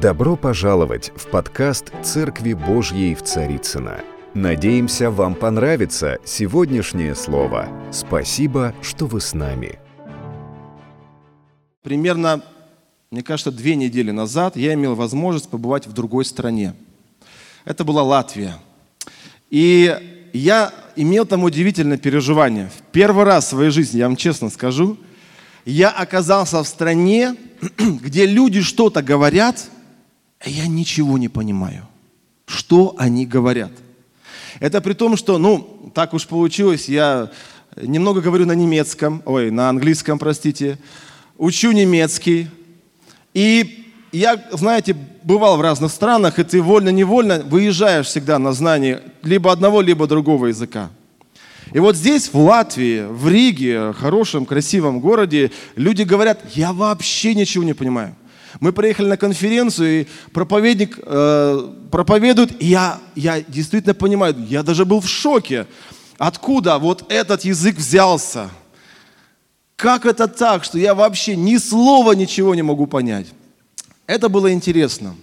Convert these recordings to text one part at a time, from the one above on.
Добро пожаловать в подкаст «Церкви Божьей в Царицыно». Надеемся, вам понравится сегодняшнее слово. Спасибо, что вы с нами. Примерно, мне кажется, две недели назад я имел возможность побывать в другой стране. Это была Латвия. И я имел там удивительное переживание. В первый раз в своей жизни, я вам честно скажу, я оказался в стране, где люди что-то говорят – я ничего не понимаю, что они говорят. Это при том, что, ну, так уж получилось, я немного говорю на немецком, ой, на английском, простите, учу немецкий. И я, знаете, бывал в разных странах, и ты вольно-невольно выезжаешь всегда на знание либо одного, либо другого языка. И вот здесь, в Латвии, в Риге, хорошем, красивом городе, люди говорят, я вообще ничего не понимаю. Мы приехали на конференцию, и проповедник э, проповедует, и я, я действительно понимаю, я даже был в шоке, откуда вот этот язык взялся. Как это так, что я вообще ни слова ничего не могу понять? Это было интересно.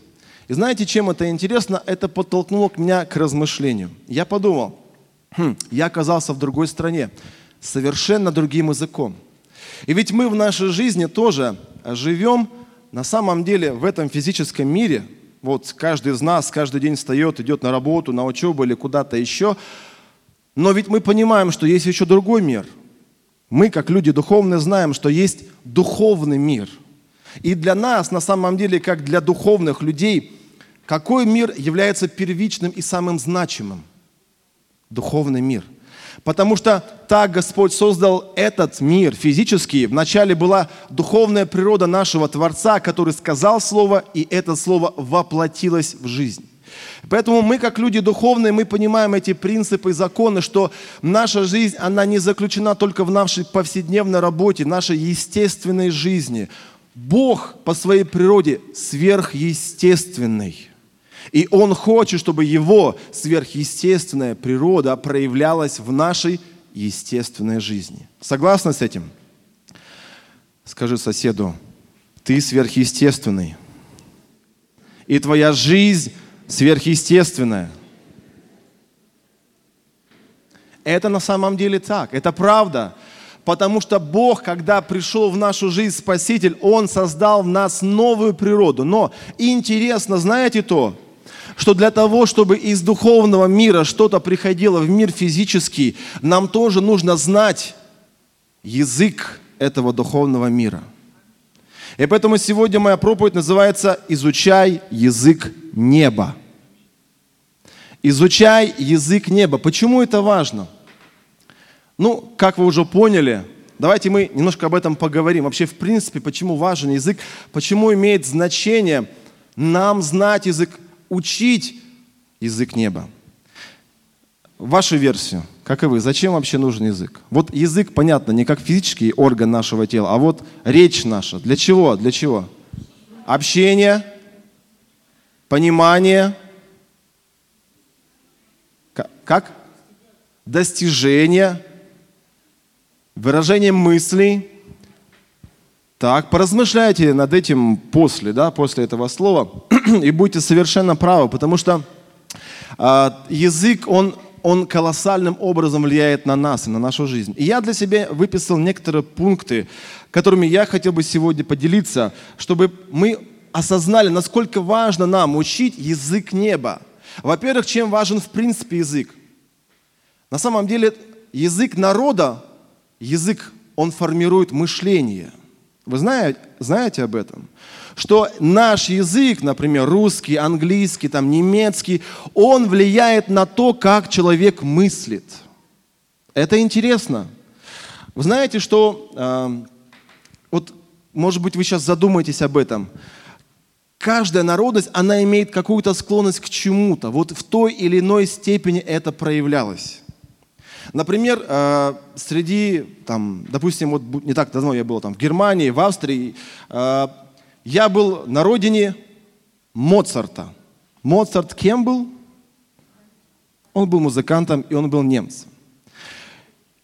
И знаете, чем это интересно? Это подтолкнуло меня к размышлению. Я подумал, хм, я оказался в другой стране, совершенно другим языком. И ведь мы в нашей жизни тоже живем на самом деле в этом физическом мире, вот каждый из нас каждый день встает, идет на работу, на учебу или куда-то еще, но ведь мы понимаем, что есть еще другой мир. Мы, как люди духовные, знаем, что есть духовный мир. И для нас, на самом деле, как для духовных людей, какой мир является первичным и самым значимым? Духовный мир – Потому что так Господь создал этот мир физический. Вначале была духовная природа нашего Творца, который сказал Слово, и это Слово воплотилось в жизнь. Поэтому мы, как люди духовные, мы понимаем эти принципы и законы, что наша жизнь, она не заключена только в нашей повседневной работе, нашей естественной жизни. Бог по своей природе сверхъестественный. И Он хочет, чтобы Его сверхъестественная природа проявлялась в нашей естественной жизни. Согласны с этим? Скажи соседу, ты сверхъестественный. И твоя жизнь сверхъестественная. Это на самом деле так, это правда. Потому что Бог, когда пришел в нашу жизнь Спаситель, Он создал в нас новую природу. Но интересно, знаете то, что для того, чтобы из духовного мира что-то приходило в мир физический, нам тоже нужно знать язык этого духовного мира. И поэтому сегодня моя проповедь называется «Изучай язык неба». Изучай язык неба. Почему это важно? Ну, как вы уже поняли, давайте мы немножко об этом поговорим. Вообще, в принципе, почему важен язык, почему имеет значение нам знать язык учить язык неба. Вашу версию, как и вы, зачем вообще нужен язык? Вот язык, понятно, не как физический орган нашего тела, а вот речь наша. Для чего? Для чего? Общение, понимание, как? Достижение, выражение мыслей. Так, поразмышляйте над этим после, да, после этого слова, и будьте совершенно правы, потому что э, язык, он, он колоссальным образом влияет на нас и на нашу жизнь. И я для себя выписал некоторые пункты, которыми я хотел бы сегодня поделиться, чтобы мы осознали, насколько важно нам учить язык неба. Во-первых, чем важен в принципе язык? На самом деле язык народа, язык, он формирует мышление – вы знаете, знаете об этом? Что наш язык, например, русский, английский, там, немецкий, он влияет на то, как человек мыслит. Это интересно. Вы знаете, что, э, вот, может быть, вы сейчас задумаетесь об этом. Каждая народность, она имеет какую-то склонность к чему-то. Вот в той или иной степени это проявлялось. Например, э, среди, там, допустим, вот не так давно я был там, в Германии, в Австрии, э, я был на родине Моцарта. Моцарт кем был? Он был музыкантом, и он был немцем.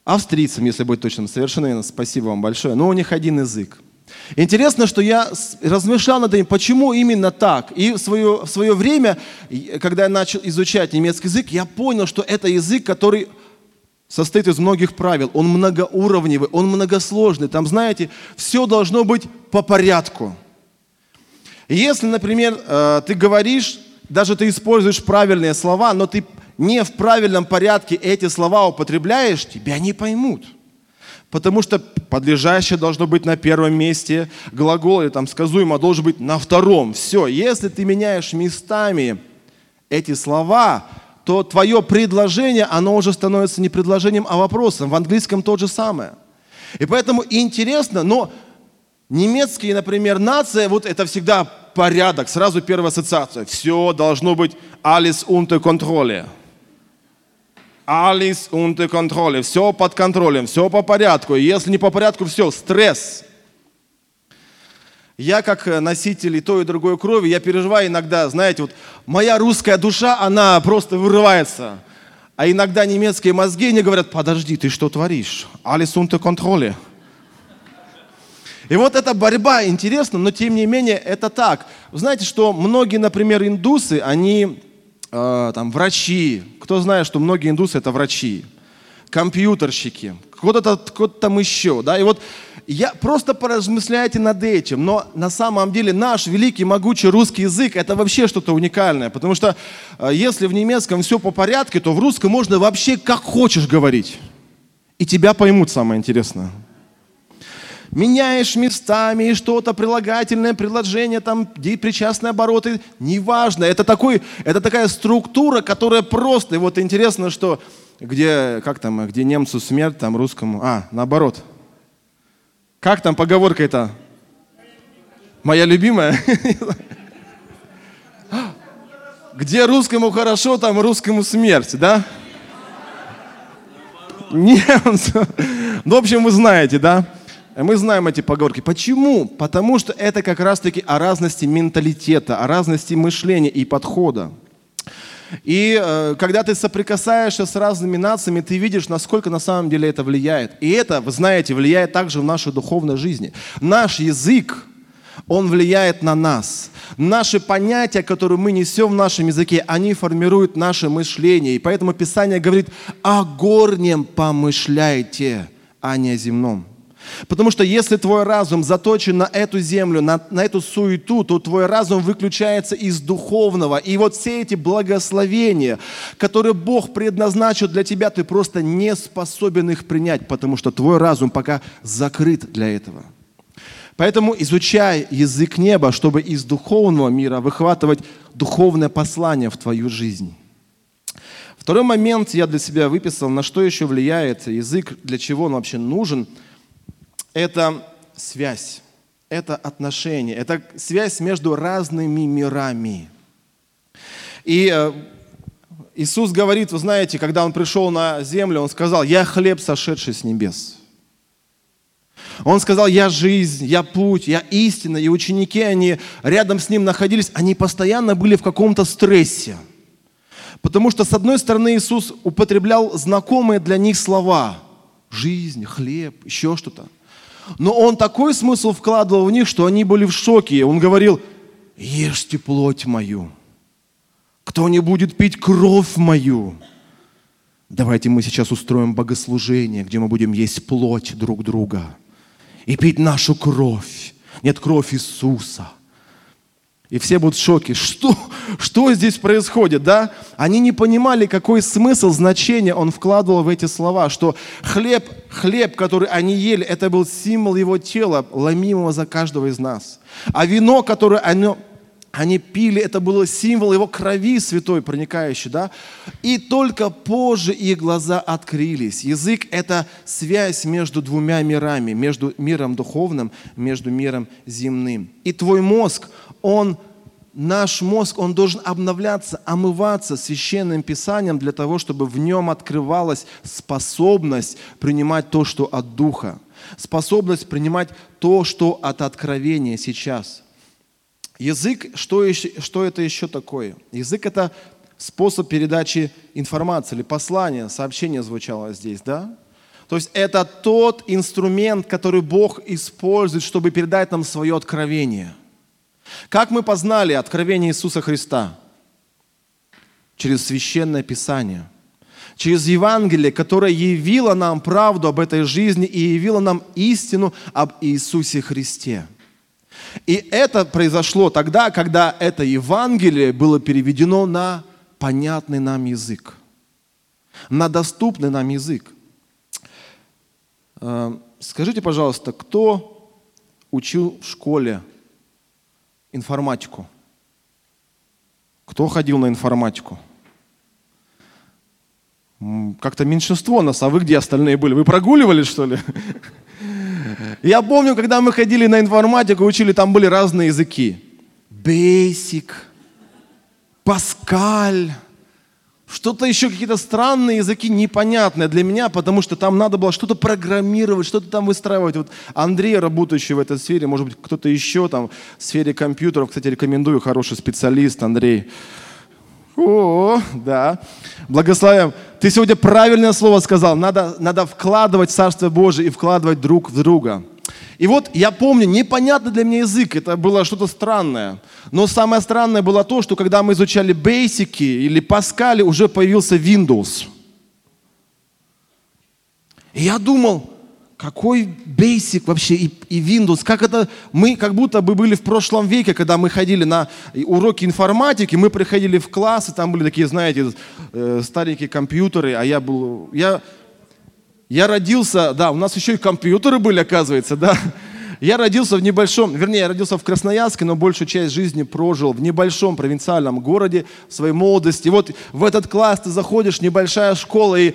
Австрийцем, если быть точным, совершенно спасибо вам большое. Но у них один язык. Интересно, что я размышлял над этим, почему именно так. И в свое, в свое время, когда я начал изучать немецкий язык, я понял, что это язык, который состоит из многих правил. Он многоуровневый, он многосложный. Там, знаете, все должно быть по порядку. Если, например, э, ты говоришь, даже ты используешь правильные слова, но ты не в правильном порядке эти слова употребляешь, тебя не поймут. Потому что подлежащее должно быть на первом месте, глагол или там сказуемо должен быть на втором. Все, если ты меняешь местами эти слова, то твое предложение, оно уже становится не предложением, а вопросом. В английском то же самое. И поэтому интересно, но немецкие, например, нация, вот это всегда порядок, сразу первая ассоциация. Все должно быть alles unter Kontrolle. Alles unter Kontrolle. Все под контролем, все по порядку. Если не по порядку, все, стресс. Я как носитель и той, и другой крови, я переживаю иногда, знаете, вот моя русская душа, она просто вырывается. А иногда немецкие мозги мне говорят, подожди, ты что творишь? Alles unter Kontrolle. И вот эта борьба интересна, но тем не менее это так. Вы знаете, что многие, например, индусы, они э, там врачи. Кто знает, что многие индусы это врачи, компьютерщики, кто-то кто там еще. Да? И вот я просто поразмысляйте над этим, но на самом деле наш великий, могучий русский язык это вообще что-то уникальное, потому что э, если в немецком все по порядку, то в русском можно вообще как хочешь говорить. И тебя поймут, самое интересное меняешь местами что-то, прилагательное, предложение, там, причастные обороты, неважно. Это, такой, это такая структура, которая просто, и вот интересно, что где, как там, где немцу смерть, там русскому, а, наоборот. Как там поговорка это? Моя любимая? Где русскому хорошо, там русскому смерть, да? Немцу. Ну, в общем, вы знаете, да? Мы знаем эти поговорки. Почему? Потому что это как раз-таки о разности менталитета, о разности мышления и подхода. И э, когда ты соприкасаешься с разными нациями, ты видишь, насколько на самом деле это влияет. И это, вы знаете, влияет также в нашей духовной жизни. Наш язык, он влияет на нас. Наши понятия, которые мы несем в нашем языке, они формируют наше мышление. И поэтому Писание говорит, о горнем помышляйте, а не о земном. Потому что если твой разум заточен на эту землю, на, на эту суету, то твой разум выключается из духовного. И вот все эти благословения, которые Бог предназначил для тебя, ты просто не способен их принять, потому что твой разум пока закрыт для этого. Поэтому изучай язык неба, чтобы из духовного мира выхватывать духовное послание в твою жизнь. Второй момент я для себя выписал, на что еще влияет язык, для чего он вообще нужен – это связь, это отношение, это связь между разными мирами. И э, Иисус говорит, вы знаете, когда Он пришел на землю, Он сказал, я хлеб, сошедший с небес. Он сказал, я жизнь, я путь, я истина. И ученики, они рядом с Ним находились, они постоянно были в каком-то стрессе. Потому что, с одной стороны, Иисус употреблял знакомые для них слова. Жизнь, хлеб, еще что-то. Но он такой смысл вкладывал в них, что они были в шоке. Он говорил, ешьте плоть мою. Кто не будет пить кровь мою? Давайте мы сейчас устроим богослужение, где мы будем есть плоть друг друга и пить нашу кровь. Нет, кровь Иисуса – и все будут в шоке. Что, что здесь происходит, да? Они не понимали, какой смысл, значение он вкладывал в эти слова, что хлеб, хлеб, который они ели, это был символ его тела, ломимого за каждого из нас. А вино, которое они, они пили, это было символ его крови святой, проникающей, да? И только позже их глаза открылись. Язык – это связь между двумя мирами, между миром духовным, между миром земным. И твой мозг, он, наш мозг, он должен обновляться, омываться священным писанием для того, чтобы в нем открывалась способность принимать то, что от Духа, способность принимать то, что от откровения сейчас. Язык, что, еще, что это еще такое? Язык – это способ передачи информации или послания, сообщение звучало здесь, да? То есть это тот инструмент, который Бог использует, чтобы передать нам свое откровение. Как мы познали откровение Иисуса Христа? Через священное Писание – через Евангелие, которое явило нам правду об этой жизни и явило нам истину об Иисусе Христе. И это произошло тогда, когда это Евангелие было переведено на понятный нам язык, на доступный нам язык. Э, скажите, пожалуйста, кто учил в школе информатику? Кто ходил на информатику? как-то меньшинство нас, а вы где остальные были? Вы прогуливали, что ли? Я помню, когда мы ходили на информатику, учили, там были разные языки. Basic, Паскаль, что-то еще, какие-то странные языки, непонятные для меня, потому что там надо было что-то программировать, что-то там выстраивать. Вот Андрей, работающий в этой сфере, может быть, кто-то еще там в сфере компьютеров, кстати, рекомендую, хороший специалист, Андрей. О, да. Благословим. Ты сегодня правильное слово сказал. Надо, надо вкладывать в Царство Божие и вкладывать друг в друга. И вот я помню, непонятный для меня язык, это было что-то странное. Но самое странное было то, что когда мы изучали Basic или Паскали, уже появился Windows. И я думал, какой Basic вообще и, и Windows? Как это? Мы как будто бы были в прошлом веке, когда мы ходили на уроки информатики, мы приходили в класс, и там были такие, знаете, э, старенькие компьютеры, а я был... Я, я родился, да, у нас еще и компьютеры были, оказывается, да. Я родился в небольшом, вернее, я родился в Красноярске, но большую часть жизни прожил в небольшом провинциальном городе в своей молодости. Вот в этот класс ты заходишь, небольшая школа, и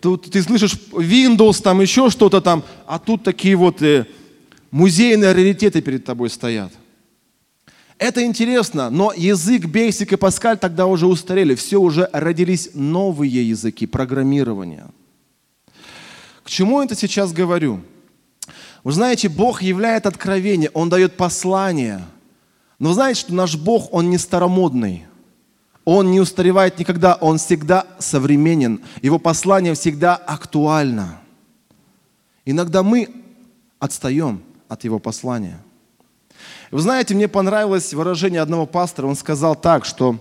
Тут ты слышишь Windows, там еще что-то там, а тут такие вот э, музейные раритеты перед тобой стоят. Это интересно, но язык Basic и Pascal тогда уже устарели. Все уже родились новые языки программирования. К чему это сейчас говорю? Вы знаете, Бог являет откровение, Он дает послание. Но вы знаете, что наш Бог, Он не старомодный. Он не устаревает никогда, он всегда современен. Его послание всегда актуально. Иногда мы отстаем от его послания. Вы знаете, мне понравилось выражение одного пастора. Он сказал так, что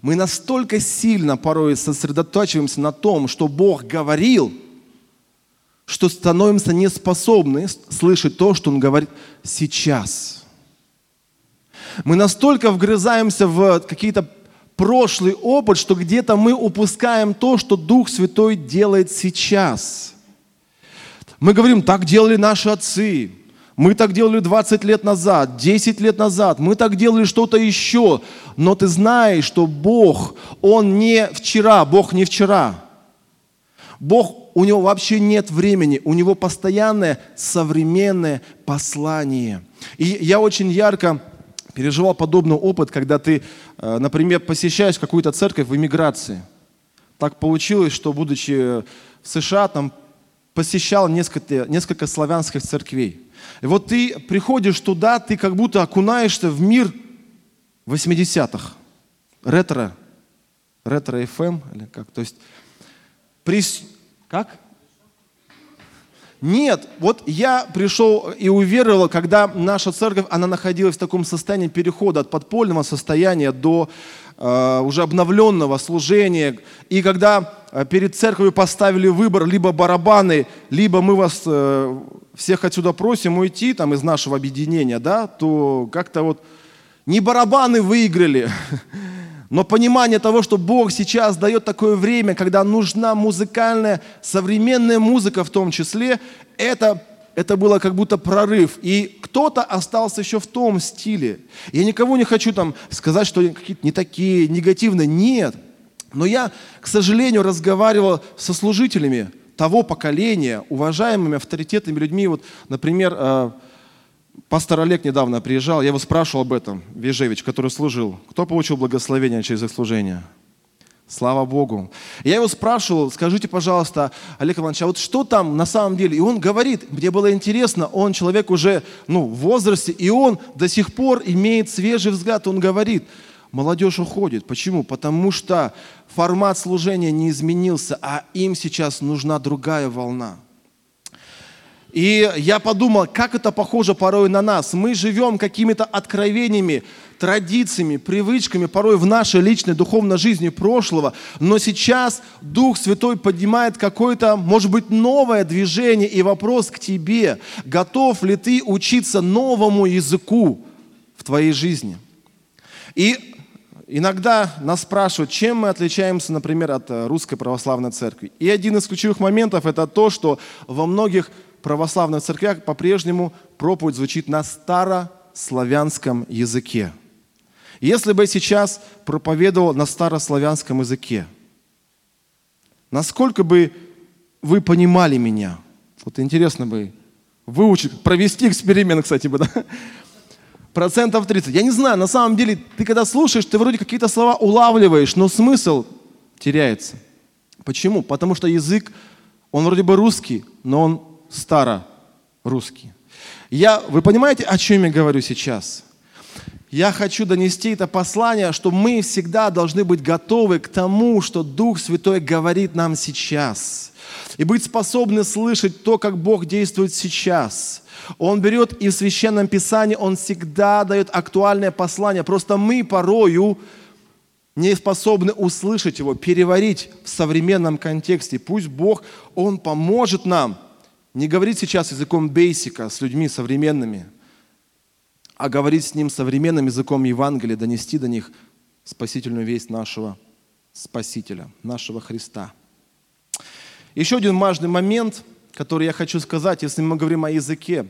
мы настолько сильно порой сосредотачиваемся на том, что Бог говорил, что становимся неспособны слышать то, что Он говорит сейчас. Мы настолько вгрызаемся в какие-то прошлый опыт, что где-то мы упускаем то, что Дух Святой делает сейчас. Мы говорим, так делали наши отцы, мы так делали 20 лет назад, 10 лет назад, мы так делали что-то еще. Но ты знаешь, что Бог, Он не вчера, Бог не вчера. Бог, у Него вообще нет времени, у Него постоянное современное послание. И я очень ярко переживал подобный опыт, когда ты, э, например, посещаешь какую-то церковь в эмиграции. Так получилось, что, будучи в США, там посещал несколько, несколько славянских церквей. И вот ты приходишь туда, ты как будто окунаешься в мир 80-х. Ретро. Ретро FM или как? То есть, при... как? Нет, вот я пришел и уверовал, когда наша церковь, она находилась в таком состоянии перехода от подпольного состояния до э, уже обновленного служения. И когда э, перед церковью поставили выбор, либо барабаны, либо мы вас э, всех отсюда просим уйти там, из нашего объединения, да, то как-то вот не барабаны выиграли, Но понимание того, что Бог сейчас дает такое время, когда нужна музыкальная, современная музыка в том числе, это, это было как будто прорыв. И кто-то остался еще в том стиле. Я никого не хочу там сказать, что какие-то не такие, негативные. Нет. Но я, к сожалению, разговаривал со служителями того поколения, уважаемыми авторитетными людьми. Вот, например, э, Пастор Олег недавно приезжал, я его спрашивал об этом, Вежевич, который служил. Кто получил благословение через их служение? Слава Богу. Я его спрашивал, скажите, пожалуйста, Олег Иванович, а вот что там на самом деле? И он говорит, мне было интересно, он человек уже ну, в возрасте, и он до сих пор имеет свежий взгляд. Он говорит, молодежь уходит. Почему? Потому что формат служения не изменился, а им сейчас нужна другая волна – И я подумал, как это похоже порой на нас. Мы живем какими-то откровениями, традициями, привычками, порой в нашей личной духовной жизни прошлого. Но сейчас Дух Святой поднимает какое-то, может быть, новое движение и вопрос к тебе. Готов ли ты учиться новому языку в твоей жизни? И иногда нас спрашивают, чем мы отличаемся, например, от русской православной церкви. И один из ключевых моментов это то, что во многих православных церквях по-прежнему проповедь звучит на старославянском языке. Если бы я сейчас проповедовал на старославянском языке, насколько бы вы понимали меня? Вот интересно бы выучить, провести эксперимент, кстати, бы, да? Процентов 30. Я не знаю, на самом деле, ты когда слушаешь, ты вроде какие-то слова улавливаешь, но смысл теряется. Почему? Потому что язык, он вроде бы русский, но он старорусский. Я, вы понимаете, о чем я говорю сейчас? Я хочу донести это послание, что мы всегда должны быть готовы к тому, что Дух Святой говорит нам сейчас. И быть способны слышать то, как Бог действует сейчас. Он берет и в Священном Писании, Он всегда дает актуальное послание. Просто мы порою не способны услышать его, переварить в современном контексте. Пусть Бог, Он поможет нам – не говорить сейчас языком бейсика с людьми современными, а говорить с ним современным языком Евангелия, донести до них спасительную весть нашего Спасителя, нашего Христа. Еще один важный момент, который я хочу сказать, если мы говорим о языке.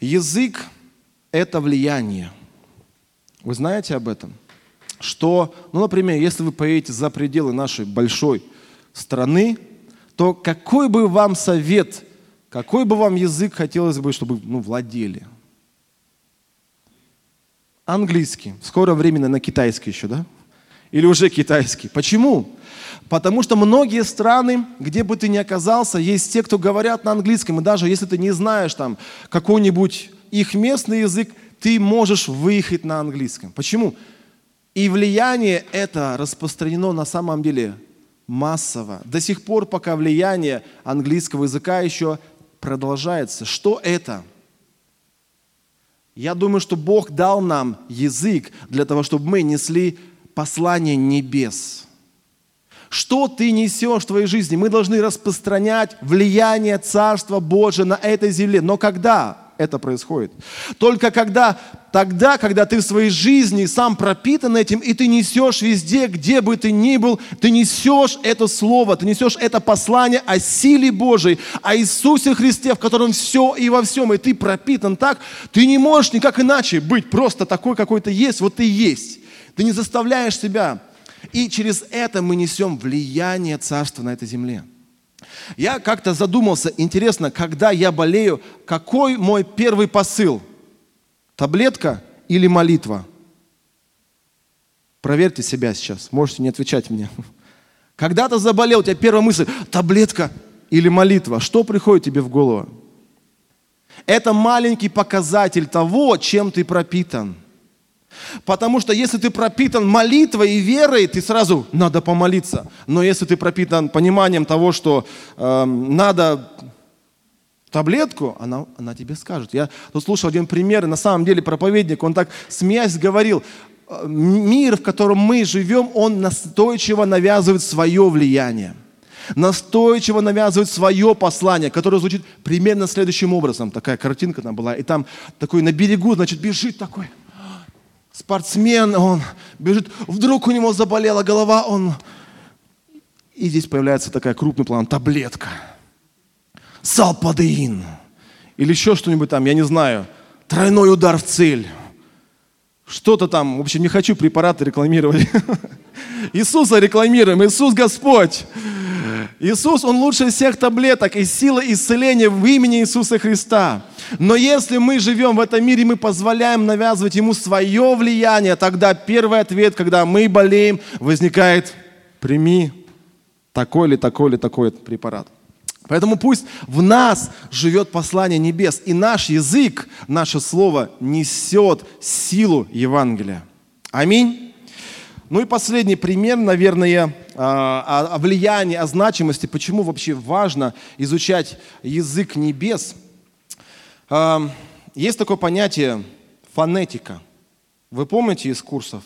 Язык – это влияние. Вы знаете об этом? Что, ну, например, если вы поедете за пределы нашей большой страны, то какой бы вам совет, какой бы вам язык хотелось бы, чтобы ну, владели? Английский. Скоро временно на китайский еще, да? Или уже китайский. Почему? Потому что многие страны, где бы ты ни оказался, есть те, кто говорят на английском. И даже если ты не знаешь там какой-нибудь их местный язык, ты можешь выехать на английском. Почему? И влияние это распространено на самом деле массово. До сих пор, пока влияние английского языка еще продолжается. Что это? Я думаю, что Бог дал нам язык для того, чтобы мы несли послание небес. Что ты несешь в твоей жизни? Мы должны распространять влияние Царства Божия на этой земле. Но когда? Это происходит. Только когда, тогда, когда ты в своей жизни сам пропитан этим, и ты несешь везде, где бы ты ни был, ты несешь это слово, ты несешь это послание о силе Божией, о Иисусе Христе, в котором все и во всем, и ты пропитан так, ты не можешь никак иначе быть просто такой, какой ты есть, вот ты есть. Ты не заставляешь себя. И через это мы несем влияние Царства на этой земле. Я как-то задумался, интересно, когда я болею, какой мой первый посыл? Таблетка или молитва? Проверьте себя сейчас, можете не отвечать мне. Когда ты заболел, у тебя первая мысль, таблетка или молитва. Что приходит тебе в голову? Это маленький показатель того, чем ты пропитан – Потому что если ты пропитан молитвой и верой, ты сразу надо помолиться. Но если ты пропитан пониманием того, что э, надо таблетку, она, она тебе скажет. Я тут слушал один пример, и на самом деле проповедник, он так смеясь говорил, «Э, мир, в котором мы живем, он настойчиво навязывает свое влияние настойчиво навязывает свое послание, которое звучит примерно следующим образом. Такая картинка там была, и там такой на берегу, значит, бежит такой – спортсмен, он бежит, вдруг у него заболела голова, он... И здесь появляется такая крупный план, таблетка. Салпадеин. Или еще что-нибудь там, я не знаю. Тройной удар в цель. Что-то там, в общем, не хочу препараты рекламировать. Иисуса рекламируем, Иисус Господь. Иисус, Он лучше всех таблеток и сила исцеления в имени Иисуса Христа. Но если мы живем в этом мире, мы позволяем навязывать Ему свое влияние, тогда первый ответ, когда мы болеем, возникает «прими такой или такой или такой препарат». Поэтому пусть в нас живет послание небес, и наш язык, наше слово несет силу Евангелия. Аминь. Ну и последний пример, наверное, а, о влиянии, о значимости, почему вообще важно изучать язык небес. А, есть такое понятие фонетика. Вы помните из курсов?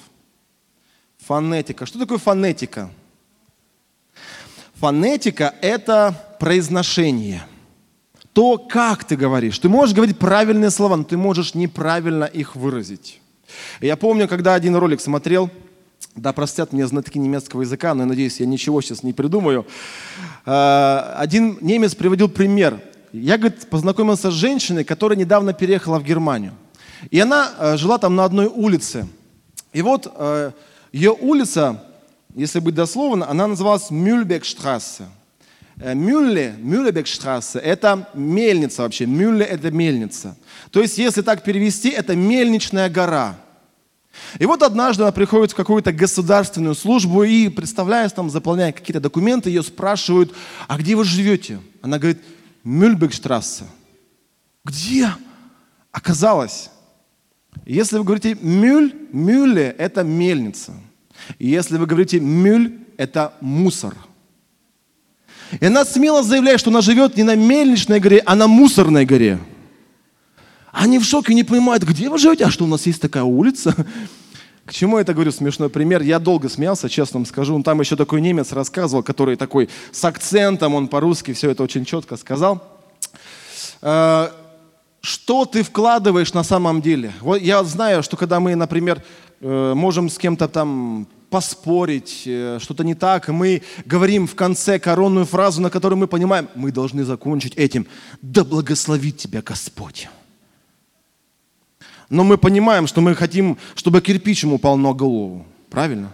Фонетика. Что такое фонетика? Фонетика – это произношение. То, как ты говоришь. Ты можешь говорить правильные слова, но ты можешь неправильно их выразить. Я помню, когда один ролик смотрел – да, простят мне знатоки немецкого языка, но я надеюсь, я ничего сейчас не придумаю. А, один немец приводил пример. Я, говорит, познакомился с женщиной, которая недавно переехала в Германию. И она э, жила там на одной улице. И вот э, ее улица, если быть дословно, она называлась Мюльбекштрассе. Э, Мюлле, Мюллебекштрассе – это мельница вообще. Мюлле – это мельница. То есть, если так перевести, это мельничная гора – и вот однажды она приходит в какую-то государственную службу и, представляясь там, заполняя какие-то документы, ее спрашивают, а где вы живете? Она говорит, Мюльбекштрассе. Где? Оказалось, если вы говорите мюль, мюле – это мельница. И если вы говорите мюль, это мусор. И она смело заявляет, что она живет не на мельничной горе, а на мусорной горе – они в шоке, не понимают, где вы живете, а что у нас есть такая улица? К чему я это говорю? Смешной пример. Я долго смеялся, честно вам скажу. Ну, там еще такой немец рассказывал, который такой с акцентом, он по-русски все это очень четко сказал. Э, что ты вкладываешь на самом деле? Вот я знаю, что когда мы, например, э, можем с кем-то там поспорить, э, что-то не так, мы говорим в конце коронную фразу, на которой мы понимаем, мы должны закончить этим. Да благословит тебя Господь но мы понимаем, что мы хотим, чтобы кирпич ему упал на голову. Правильно?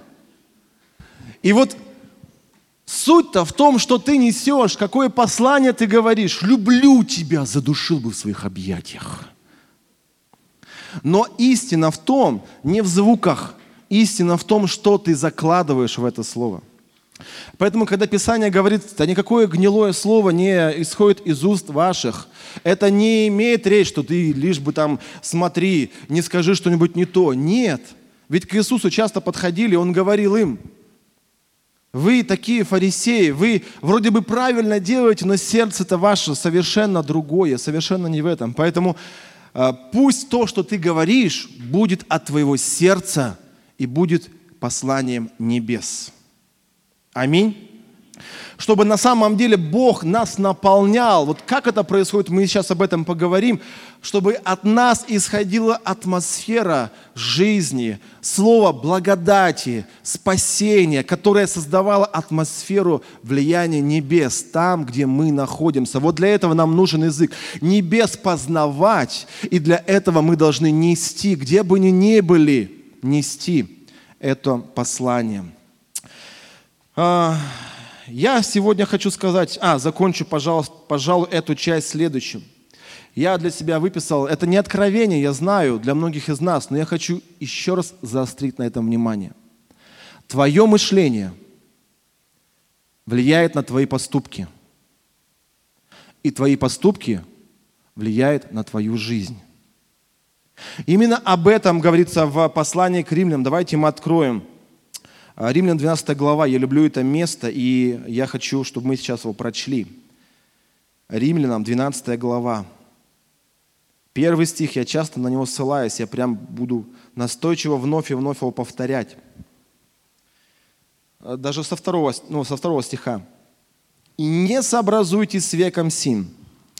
И вот суть-то в том, что ты несешь, какое послание ты говоришь. «Люблю тебя, задушил бы в своих объятиях». Но истина в том, не в звуках, истина в том, что ты закладываешь в это слово. Поэтому, когда Писание говорит, да никакое гнилое слово не исходит из уст ваших, это не имеет речь, что ты лишь бы там смотри, не скажи что-нибудь не то. Нет. Ведь к Иисусу часто подходили, Он говорил им, вы такие фарисеи, вы вроде бы правильно делаете, но сердце-то ваше совершенно другое, совершенно не в этом. Поэтому э, пусть то, что ты говоришь, будет от твоего сердца и будет посланием небес. Аминь. Чтобы на самом деле Бог нас наполнял. Вот как это происходит, мы сейчас об этом поговорим. Чтобы от нас исходила атмосфера жизни, слово благодати, спасения, которое создавало атмосферу влияния небес там, где мы находимся. Вот для этого нам нужен язык. Небес познавать, и для этого мы должны нести, где бы ни ни были, нести это послание. А, я сегодня хочу сказать, а, закончу, пожалуйста, пожалуй, эту часть следующим. Я для себя выписал, это не откровение, я знаю, для многих из нас, но я хочу еще раз заострить на этом внимание. Твое мышление влияет на твои поступки. И твои поступки влияют на твою жизнь. Именно об этом говорится в послании к римлянам. Давайте мы откроем Римлян 12 глава, я люблю это место, и я хочу, чтобы мы сейчас его прочли. Римлянам 12 глава. Первый стих, я часто на него ссылаюсь, я прям буду настойчиво вновь и вновь его повторять. А, даже со второго, ну, со второго стиха. «И не сообразуйтесь с веком син,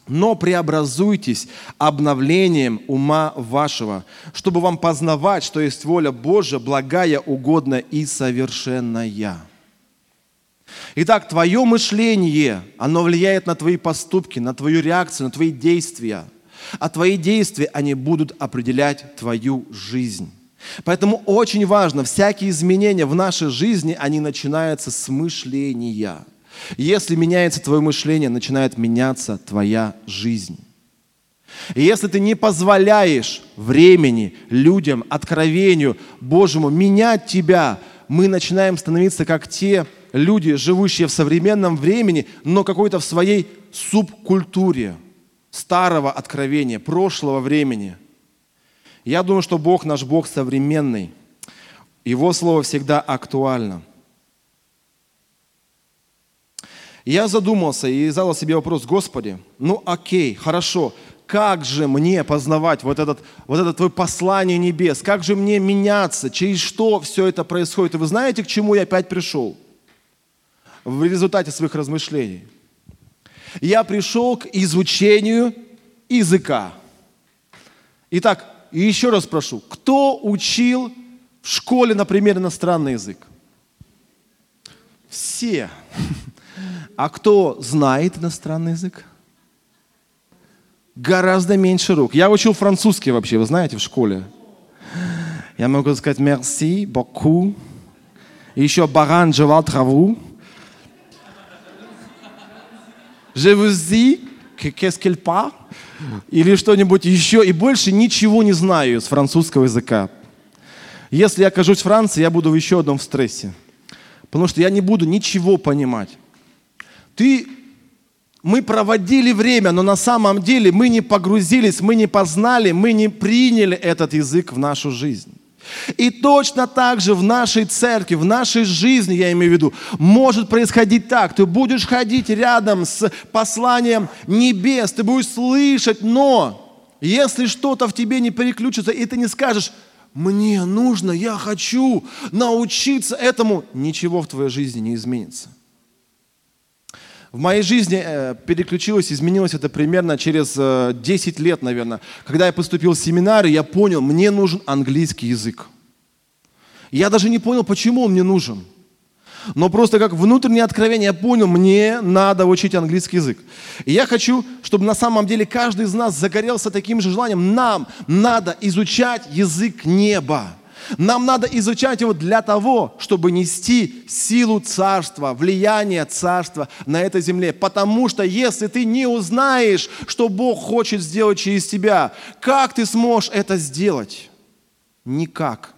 но преобразуйтесь обновлением ума вашего, чтобы вам познавать, что есть воля Божья, благая, угодная и совершенная. Итак, твое мышление, оно влияет на твои поступки, на твою реакцию, на твои действия. А твои действия, они будут определять твою жизнь. Поэтому очень важно, всякие изменения в нашей жизни, они начинаются с мышления – если меняется твое мышление, начинает меняться твоя жизнь. И если ты не позволяешь времени, людям, откровению Божьему менять тебя, мы начинаем становиться как те люди, живущие в современном времени, но какой-то в своей субкультуре старого откровения, прошлого времени. Я думаю, что Бог наш Бог современный. Его Слово всегда актуально. Я задумался и задал себе вопрос, Господи, ну окей, хорошо, как же мне познавать вот, этот, вот это Твое послание небес, как же мне меняться, через что все это происходит. И вы знаете, к чему я опять пришел? В результате своих размышлений. Я пришел к изучению языка. Итак, еще раз прошу, кто учил в школе, например, иностранный язык? Все. А кто знает иностранный язык? Гораздо меньше рук. Я учил французский вообще, вы знаете, в школе. Я могу сказать merci beaucoup. И еще баран жевал траву. Je vous dis, qu'est-ce qu'il pas? Или что-нибудь еще. И больше ничего не знаю с французского языка. Если я окажусь в Франции, я буду в еще одном стрессе. Потому что я не буду ничего понимать. Ты, мы проводили время, но на самом деле мы не погрузились, мы не познали, мы не приняли этот язык в нашу жизнь. И точно так же в нашей церкви, в нашей жизни, я имею в виду, может происходить так. Ты будешь ходить рядом с посланием небес, ты будешь слышать, но если что-то в тебе не переключится, и ты не скажешь, мне нужно, я хочу научиться этому, ничего в твоей жизни не изменится. В моей жизни э, переключилось, изменилось это примерно через 10 э, лет, наверное. Когда я поступил в семинары, я понял, мне нужен английский язык. Я даже не понял, почему он мне нужен. Но просто как внутреннее откровение я понял, мне надо учить английский язык. И я хочу, чтобы на самом деле каждый из нас загорелся таким же желанием. Нам надо изучать язык неба. Нам надо изучать его для того, чтобы нести силу царства, влияние царства на этой земле. Потому что если ты не узнаешь, что Бог хочет сделать через тебя, как ты сможешь это сделать? Никак.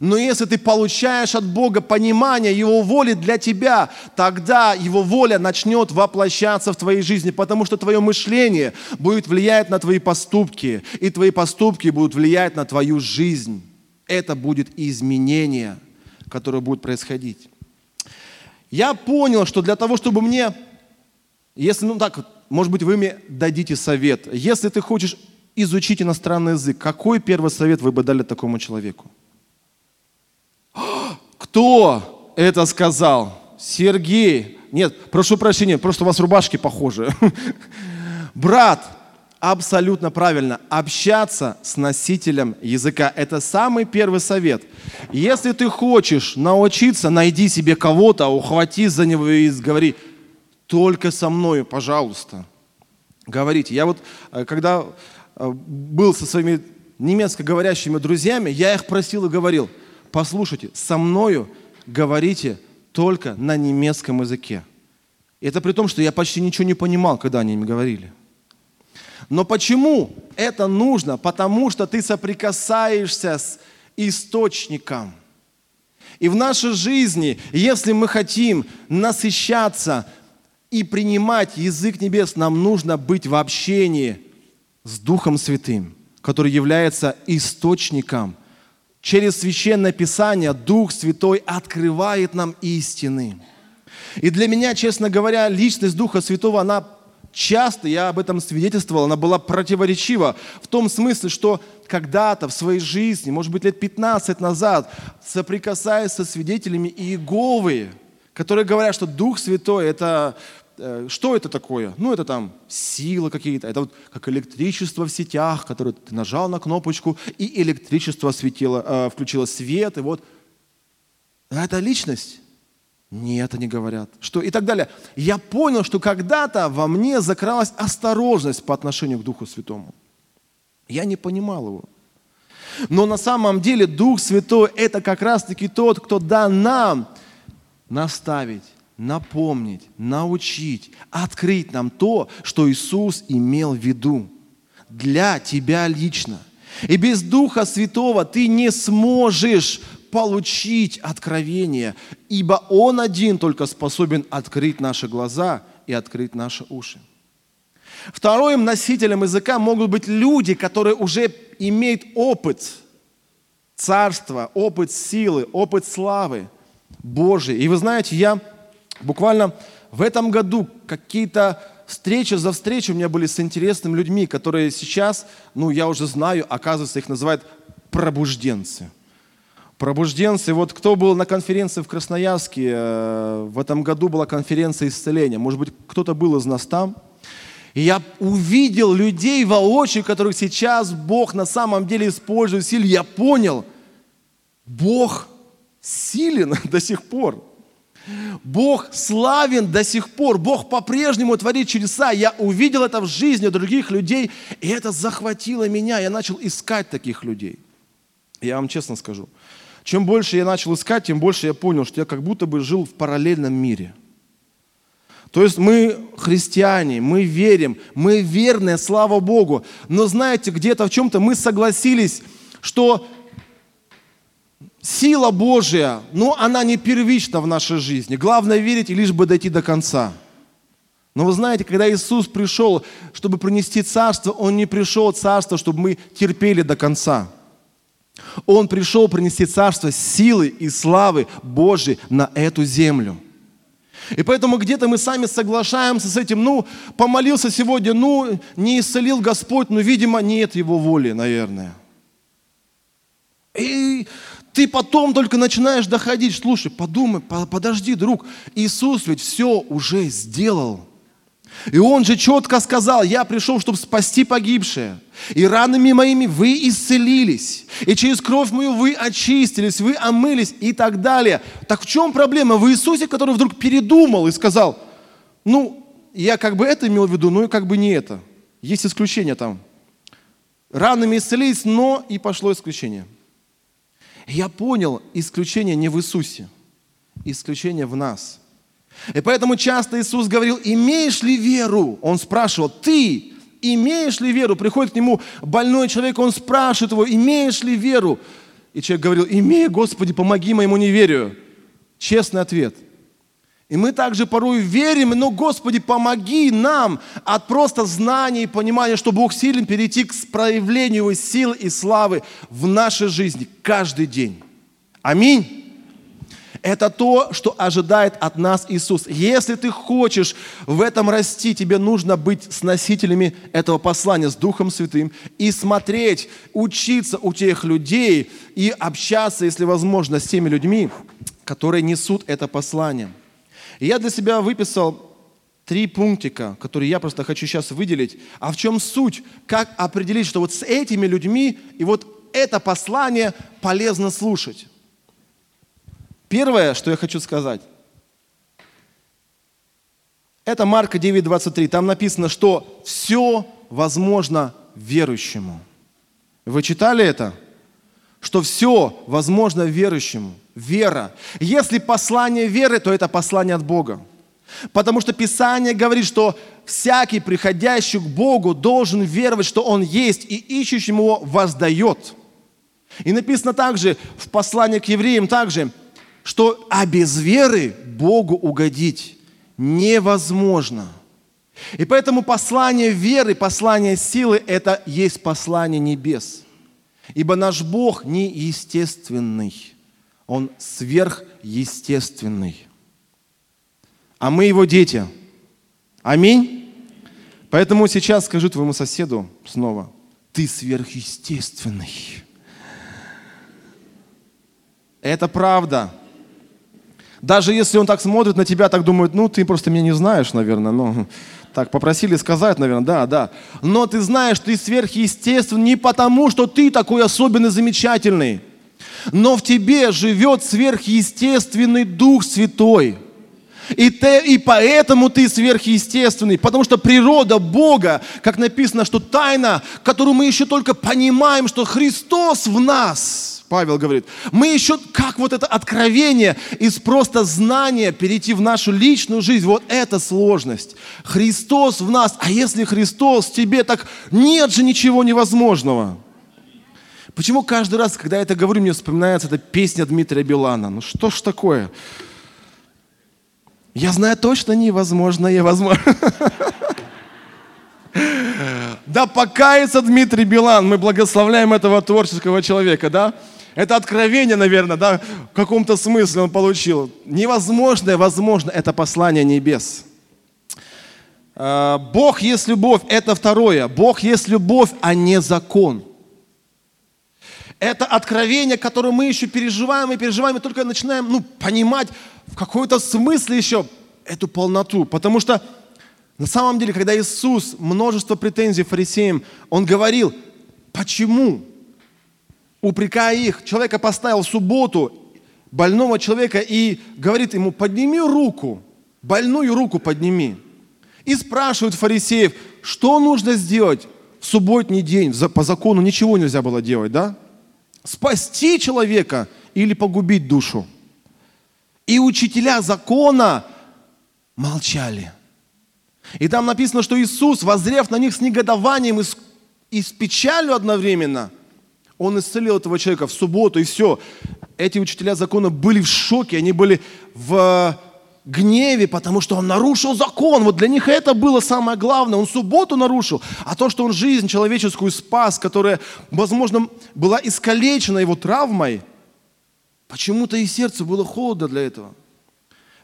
Но если ты получаешь от Бога понимание Его воли для тебя, тогда Его воля начнет воплощаться в твоей жизни, потому что твое мышление будет влиять на твои поступки, и твои поступки будут влиять на твою жизнь это будет изменение, которое будет происходить. Я понял, что для того, чтобы мне, если, ну так, может быть, вы мне дадите совет. Если ты хочешь изучить иностранный язык, какой первый совет вы бы дали такому человеку? Кто это сказал? Сергей. Нет, прошу прощения, просто у вас рубашки похожи. Брат, абсолютно правильно. Общаться с носителем языка. Это самый первый совет. Если ты хочешь научиться, найди себе кого-то, ухвати за него и говори, только со мною, пожалуйста. Говорите. Я вот, э, когда э, был со своими немецко говорящими друзьями, я их просил и говорил, послушайте, со мною говорите только на немецком языке. Это при том, что я почти ничего не понимал, когда они им говорили. Но почему это нужно? Потому что ты соприкасаешься с источником. И в нашей жизни, если мы хотим насыщаться и принимать язык небес, нам нужно быть в общении с Духом Святым, который является источником. Через Священное Писание Дух Святой открывает нам истины. И для меня, честно говоря, личность Духа Святого, она часто, я об этом свидетельствовал, она была противоречива в том смысле, что когда-то в своей жизни, может быть, лет 15 назад, соприкасаясь со свидетелями Иеговы, которые говорят, что Дух Святой – это э, что это такое? Ну, это там силы какие-то, это вот как электричество в сетях, которое ты нажал на кнопочку, и электричество осветило, э, включило свет, и вот. Это личность. Нет, они говорят. Что и так далее. Я понял, что когда-то во мне закралась осторожность по отношению к Духу Святому. Я не понимал его. Но на самом деле Дух Святой – это как раз-таки тот, кто дан нам наставить, напомнить, научить, открыть нам то, что Иисус имел в виду для тебя лично. И без Духа Святого ты не сможешь получить откровение, ибо Он один только способен открыть наши глаза и открыть наши уши. Вторым носителем языка могут быть люди, которые уже имеют опыт царства, опыт силы, опыт славы Божией. И вы знаете, я буквально в этом году какие-то встречи за встречей у меня были с интересными людьми, которые сейчас, ну, я уже знаю, оказывается, их называют пробужденцы. Пробужденцы, вот кто был на конференции в Красноярске, э, в этом году была конференция исцеления, может быть, кто-то был из нас там, и я увидел людей воочию, которых сейчас Бог на самом деле использует силе. Я понял, Бог силен до сих пор. Бог славен до сих пор. Бог по-прежнему творит чудеса. Я увидел это в жизни других людей, и это захватило меня. Я начал искать таких людей. Я вам честно скажу. Чем больше я начал искать, тем больше я понял, что я как будто бы жил в параллельном мире. То есть мы христиане, мы верим, мы верные, слава Богу. Но знаете, где-то в чем-то мы согласились, что сила Божья, ну, она не первична в нашей жизни. Главное верить и лишь бы дойти до конца. Но вы знаете, когда Иисус пришел, чтобы принести царство, Он не пришел царство, чтобы мы терпели до конца. Он пришел принести царство силы и славы Божьей на эту землю. И поэтому где-то мы сами соглашаемся с этим, ну, помолился сегодня, ну, не исцелил Господь, но, видимо, нет Его воли, наверное. И ты потом только начинаешь доходить, слушай, подумай, подожди, друг, Иисус ведь все уже сделал. И Он же четко сказал, я пришел, чтобы спасти погибшее. И ранами моими вы исцелились. И через кровь мою вы очистились, вы омылись и так далее. Так в чем проблема? В Иисусе, который вдруг передумал и сказал, ну, я как бы это имел в виду, но и как бы не это. Есть исключение там. Ранами исцелились, но и пошло исключение – я понял, исключение не в Иисусе, исключение в нас. И поэтому часто Иисус говорил, имеешь ли веру? Он спрашивал, ты имеешь ли веру? Приходит к нему больной человек, он спрашивает его, имеешь ли веру? И человек говорил, имею, Господи, помоги моему неверию. Честный ответ – и мы также порой верим, но, Господи, помоги нам от просто знания и понимания, что Бог силен перейти к проявлению сил и славы в нашей жизни каждый день. Аминь. Это то, что ожидает от нас Иисус. Если ты хочешь в этом расти, тебе нужно быть с носителями этого послания, с Духом Святым, и смотреть, учиться у тех людей и общаться, если возможно, с теми людьми, которые несут это послание. И я для себя выписал три пунктика, которые я просто хочу сейчас выделить. А в чем суть? Как определить, что вот с этими людьми и вот это послание полезно слушать? Первое, что я хочу сказать, это Марка 9:23. Там написано, что все возможно верующему. Вы читали это? Что все возможно верующему вера. Если послание веры, то это послание от Бога. Потому что Писание говорит, что всякий, приходящий к Богу, должен веровать, что Он есть, и ищущим Его воздает. И написано также в послании к евреям также, что а без веры Богу угодить невозможно. И поэтому послание веры, послание силы – это есть послание небес. Ибо наш Бог неестественный. Он сверхъестественный. А мы его дети. Аминь. Поэтому сейчас скажи твоему соседу снова, ты сверхъестественный. Это правда. Даже если он так смотрит на тебя, так думает, ну ты просто меня не знаешь, наверное, ну так попросили сказать, наверное, да, да. Но ты знаешь, ты сверхъестественный не потому, что ты такой особенный, замечательный но в тебе живет сверхъестественный Дух Святой. И, те, и поэтому ты сверхъестественный, потому что природа Бога, как написано, что тайна, которую мы еще только понимаем, что Христос в нас, Павел говорит, мы еще, как вот это откровение из просто знания перейти в нашу личную жизнь, вот это сложность. Христос в нас, а если Христос в тебе, так нет же ничего невозможного. Почему каждый раз, когда я это говорю, мне вспоминается эта песня Дмитрия Билана? Ну что ж такое? Я знаю точно невозможно, невозможно. Да покается Дмитрий Билан, мы благословляем этого творческого человека, да? Это откровение, наверное, да, в каком-то смысле он получил. Невозможное, возможно, это послание небес. А, Бог есть любовь, это второе. Бог есть любовь, а не закон. Это откровение, которое мы еще переживаем и переживаем, и только начинаем ну, понимать в какой-то смысле еще эту полноту. Потому что на самом деле, когда Иисус множество претензий фарисеям, Он говорил, почему, упрекая их, человека поставил в субботу, больного человека, и говорит ему, подними руку, больную руку подними. И спрашивают фарисеев, что нужно сделать в субботний день, по закону ничего нельзя было делать, да? Спасти человека или погубить душу. И учителя закона молчали. И там написано, что Иисус, возрев на них с негодованием и с, и с печалью одновременно, Он исцелил этого человека в субботу, и все. Эти учителя закона были в шоке, они были в гневе, потому что он нарушил закон. Вот для них это было самое главное. Он субботу нарушил, а то, что он жизнь человеческую спас, которая, возможно, была искалечена его травмой, почему-то и сердце было холодно для этого.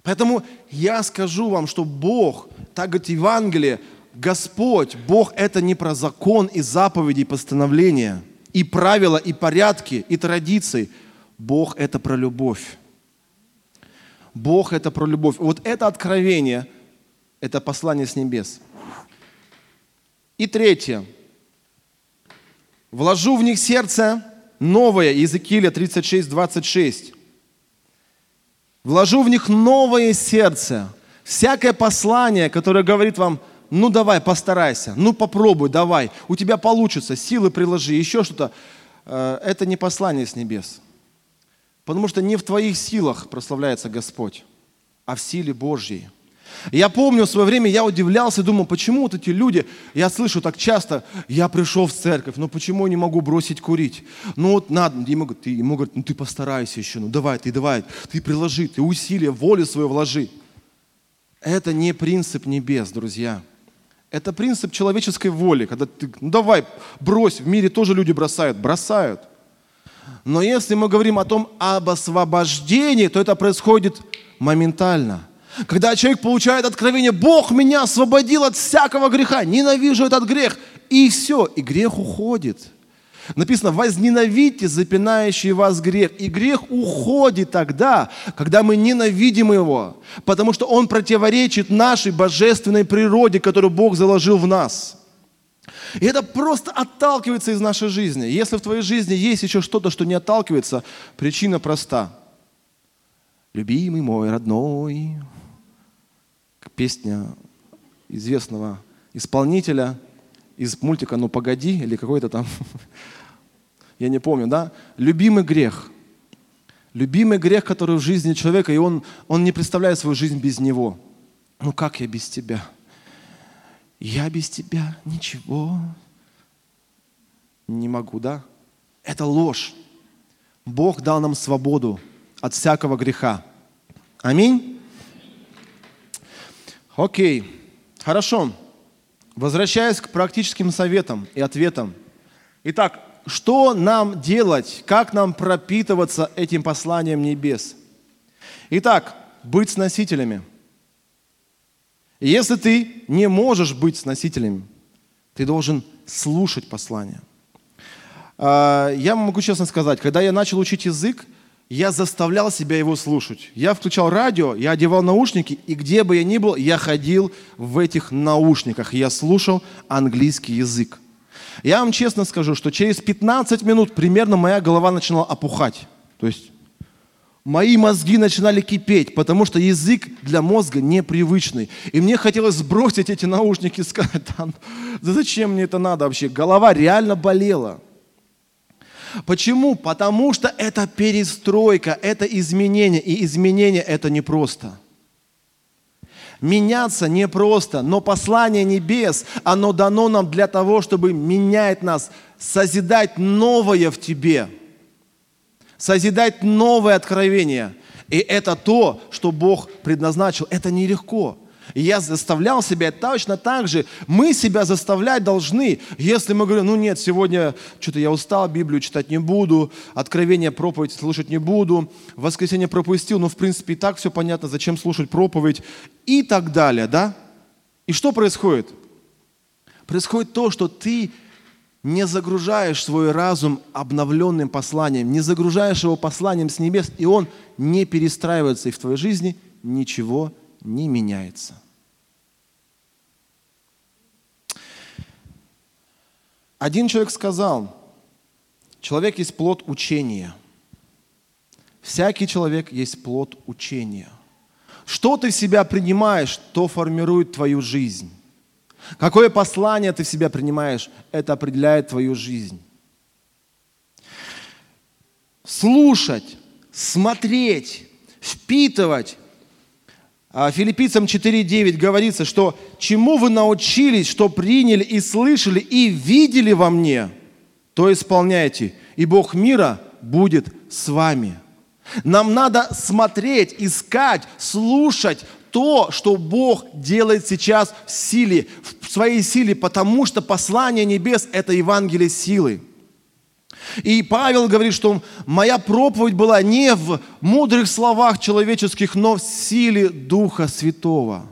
Поэтому я скажу вам, что Бог, так говорит Евангелие, Господь, Бог это не про закон и заповеди, и постановления, и правила, и порядки, и традиции. Бог это про любовь. Бог это про любовь. Вот это откровение, это послание с небес. И третье. Вложу в них сердце новое, Иезекииля 36, 26. Вложу в них новое сердце. Всякое послание, которое говорит вам, ну давай, постарайся, ну попробуй, давай, у тебя получится, силы приложи, еще что-то. Э, это не послание с небес. Потому что не в твоих силах прославляется Господь, а в силе Божьей. Я помню, в свое время я удивлялся думал, почему вот эти люди, я слышу так часто, я пришел в церковь, но почему я не могу бросить курить? Ну вот надо, ему, ты, ему говорят, ну ты постарайся еще, ну давай, ты давай, ты приложи, ты усилие, волю свою вложи. Это не принцип небес, друзья. Это принцип человеческой воли, когда ты, ну давай, брось, в мире тоже люди бросают, бросают. Но если мы говорим о том, об освобождении, то это происходит моментально. Когда человек получает откровение, Бог меня освободил от всякого греха, ненавижу этот грех, и все, и грех уходит. Написано, возненавидьте запинающий вас грех. И грех уходит тогда, когда мы ненавидим его, потому что он противоречит нашей божественной природе, которую Бог заложил в нас. И это просто отталкивается из нашей жизни. Если в твоей жизни есть еще что-то, что не отталкивается, причина проста. Любимый мой родной, песня известного исполнителя из мультика «Ну погоди» или какой-то там, я не помню, да? Любимый грех. Любимый грех, который в жизни человека, и он, он не представляет свою жизнь без него. Ну как я без тебя? Я без тебя ничего не могу, да? Это ложь. Бог дал нам свободу от всякого греха. Аминь? Окей, хорошо. Возвращаясь к практическим советам и ответам. Итак, что нам делать, как нам пропитываться этим посланием небес? Итак, быть с носителями – и если ты не можешь быть с носителями, ты должен слушать послание. А, я могу честно сказать, когда я начал учить язык, я заставлял себя его слушать. Я включал радио, я одевал наушники, и где бы я ни был, я ходил в этих наушниках. Я слушал английский язык. Я вам честно скажу, что через 15 минут примерно моя голова начинала опухать. То есть мои мозги начинали кипеть, потому что язык для мозга непривычный. И мне хотелось сбросить эти наушники и сказать, да, зачем мне это надо вообще? Голова реально болела. Почему? Потому что это перестройка, это изменение. И изменение это непросто. Меняться непросто, но послание небес, оно дано нам для того, чтобы менять нас, созидать новое в тебе – созидать новое откровение. И это то, что Бог предназначил. Это нелегко. И я заставлял себя точно так же. Мы себя заставлять должны. Если мы говорим, ну нет, сегодня что-то я устал, Библию читать не буду, откровение проповедь слушать не буду, воскресенье пропустил, но в принципе и так все понятно, зачем слушать проповедь и так далее, да? И что происходит? Происходит то, что ты не загружаешь свой разум обновленным посланием, не загружаешь его посланием с небес, и он не перестраивается, и в твоей жизни ничего не меняется. Один человек сказал, человек есть плод учения. Всякий человек есть плод учения. Что ты в себя принимаешь, то формирует твою жизнь. Какое послание ты в себя принимаешь, это определяет твою жизнь. Слушать, смотреть, впитывать. А Филиппийцам 4.9 говорится, что чему вы научились, что приняли и слышали и видели во мне, то исполняйте, и Бог мира будет с вами. Нам надо смотреть, искать, слушать то, что Бог делает сейчас в силе, в своей силе, потому что послание небес – это Евангелие силы. И Павел говорит, что моя проповедь была не в мудрых словах человеческих, но в силе Духа Святого.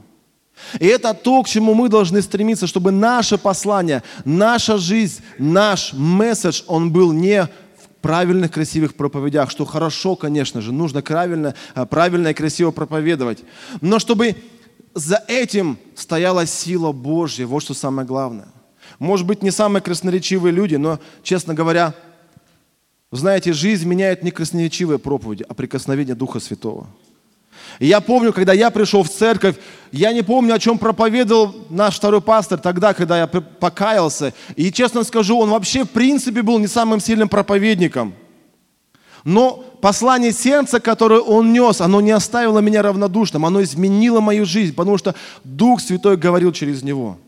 И это то, к чему мы должны стремиться, чтобы наше послание, наша жизнь, наш месседж, он был не правильных, красивых проповедях, что хорошо, конечно же, нужно правильно, э, правильно и красиво проповедовать. Но чтобы за этим стояла сила Божья, вот что самое главное. Может быть, не самые красноречивые люди, но, честно говоря, знаете, жизнь меняет не красноречивые проповеди, а прикосновение Духа Святого. Я помню, когда я пришел в церковь, я не помню, о чем проповедовал наш второй пастор тогда, когда я покаялся. И честно скажу, он вообще в принципе был не самым сильным проповедником. Но послание сердца, которое он нес, оно не оставило меня равнодушным, оно изменило мою жизнь, потому что Дух Святой говорил через него.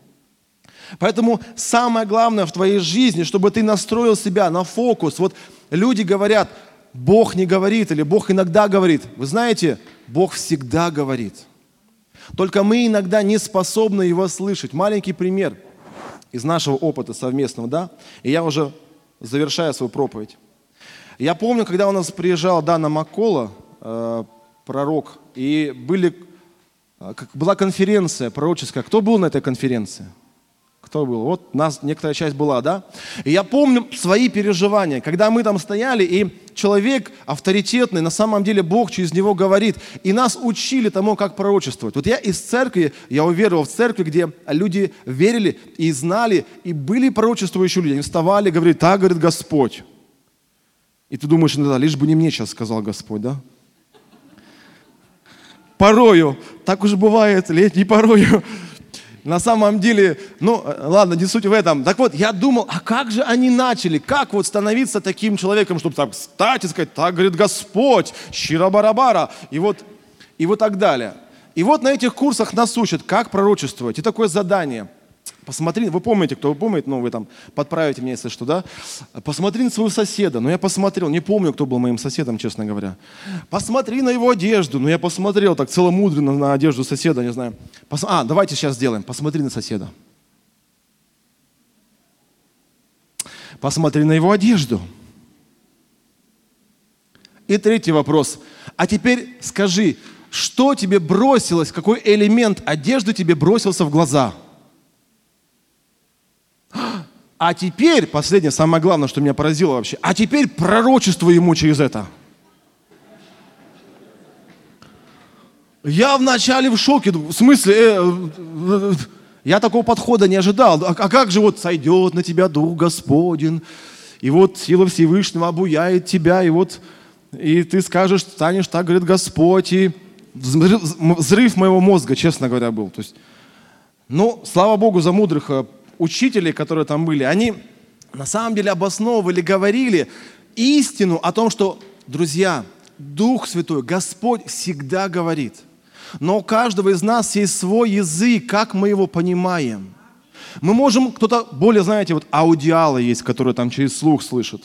Поэтому самое главное в твоей жизни, чтобы ты настроил себя на фокус. Вот люди говорят, Бог не говорит или Бог иногда говорит. Вы знаете, Бог всегда говорит. Только мы иногда не способны Его слышать. Маленький пример из нашего опыта совместного, да? И я уже завершаю свою проповедь. Я помню, когда у нас приезжал Дана Маккола, э, пророк, и были, э, была конференция пророческая. Кто был на этой конференции? Кто был? Вот нас некоторая часть была, да? И я помню свои переживания, когда мы там стояли, и человек авторитетный, на самом деле Бог через него говорит, и нас учили тому, как пророчествовать. Вот я из церкви, я уверовал в церкви, где люди верили и знали, и были пророчествующие люди. Они вставали, говорили, так говорит Господь. И ты думаешь, ну да, лишь бы не мне сейчас сказал Господь, да? Порою, так уж бывает, летний порою, на самом деле, ну, ладно, не суть в этом. Так вот, я думал, а как же они начали? Как вот становиться таким человеком, чтобы так встать и сказать, так говорит Господь, щира-барабара, и вот, и вот так далее. И вот на этих курсах нас учат, как пророчествовать. И такое задание – Посмотри, вы помните, кто вы помнит, ну вы там подправите меня, если что, да? Посмотри на своего соседа. Ну я посмотрел, не помню, кто был моим соседом, честно говоря. Посмотри на его одежду. Ну я посмотрел так целомудренно на одежду соседа, не знаю. Пос... А, давайте сейчас сделаем. Посмотри на соседа. Посмотри на его одежду. И третий вопрос. А теперь скажи, что тебе бросилось, какой элемент одежды тебе бросился в глаза – а теперь, последнее, самое главное, что меня поразило вообще, а теперь пророчество ему через это. Я вначале в шоке, в смысле, э, э, я такого подхода не ожидал. А, а как же вот сойдет на тебя Дух Господень, и вот сила Всевышнего обуяет тебя, и вот и ты скажешь, станешь так, говорит Господь, и взрыв, моего мозга, честно говоря, был. То есть, ну, слава Богу за мудрых э, учителей, которые там были, они на самом деле обосновывали, говорили истину о том, что, друзья, Дух Святой, Господь всегда говорит. Но у каждого из нас есть свой язык, как мы его понимаем. Мы можем, кто-то более, знаете, вот аудиалы есть, которые там через слух слышат.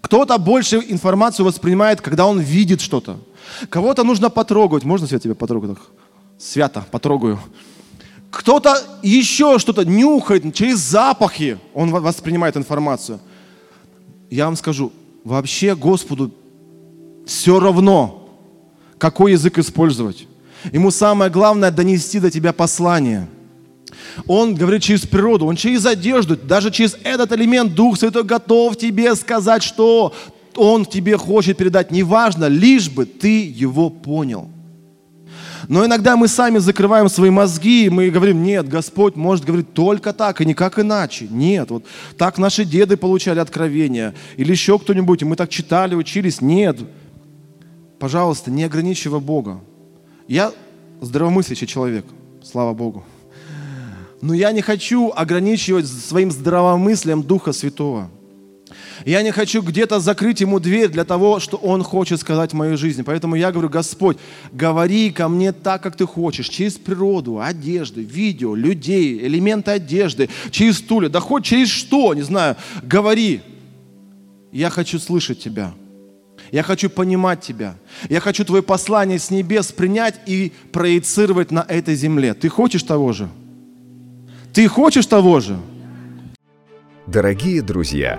Кто-то больше информацию воспринимает, когда он видит что-то. Кого-то нужно потрогать. Можно, Свет, тебя потрогать? Свято, потрогаю. Кто-то еще что-то нюхает, через запахи он воспринимает информацию. Я вам скажу, вообще Господу все равно, какой язык использовать. Ему самое главное донести до тебя послание. Он говорит через природу, он через одежду, даже через этот элемент Дух Святой готов тебе сказать, что он тебе хочет передать. Неважно, лишь бы ты его понял. Но иногда мы сами закрываем свои мозги, и мы говорим, нет, Господь может говорить только так и никак иначе. Нет, вот так наши деды получали откровения, или еще кто-нибудь, и мы так читали, учились. Нет, пожалуйста, не ограничивай Бога. Я здравомыслящий человек, слава Богу. Но я не хочу ограничивать своим здравомыслием Духа Святого. Я не хочу где-то закрыть ему дверь для того, что он хочет сказать в моей жизни. Поэтому я говорю, Господь, говори ко мне так, как ты хочешь, через природу, одежды, видео, людей, элементы одежды, через стулья, да хоть через что, не знаю, говори. Я хочу слышать тебя. Я хочу понимать Тебя. Я хочу Твое послание с небес принять и проецировать на этой земле. Ты хочешь того же? Ты хочешь того же? Дорогие друзья,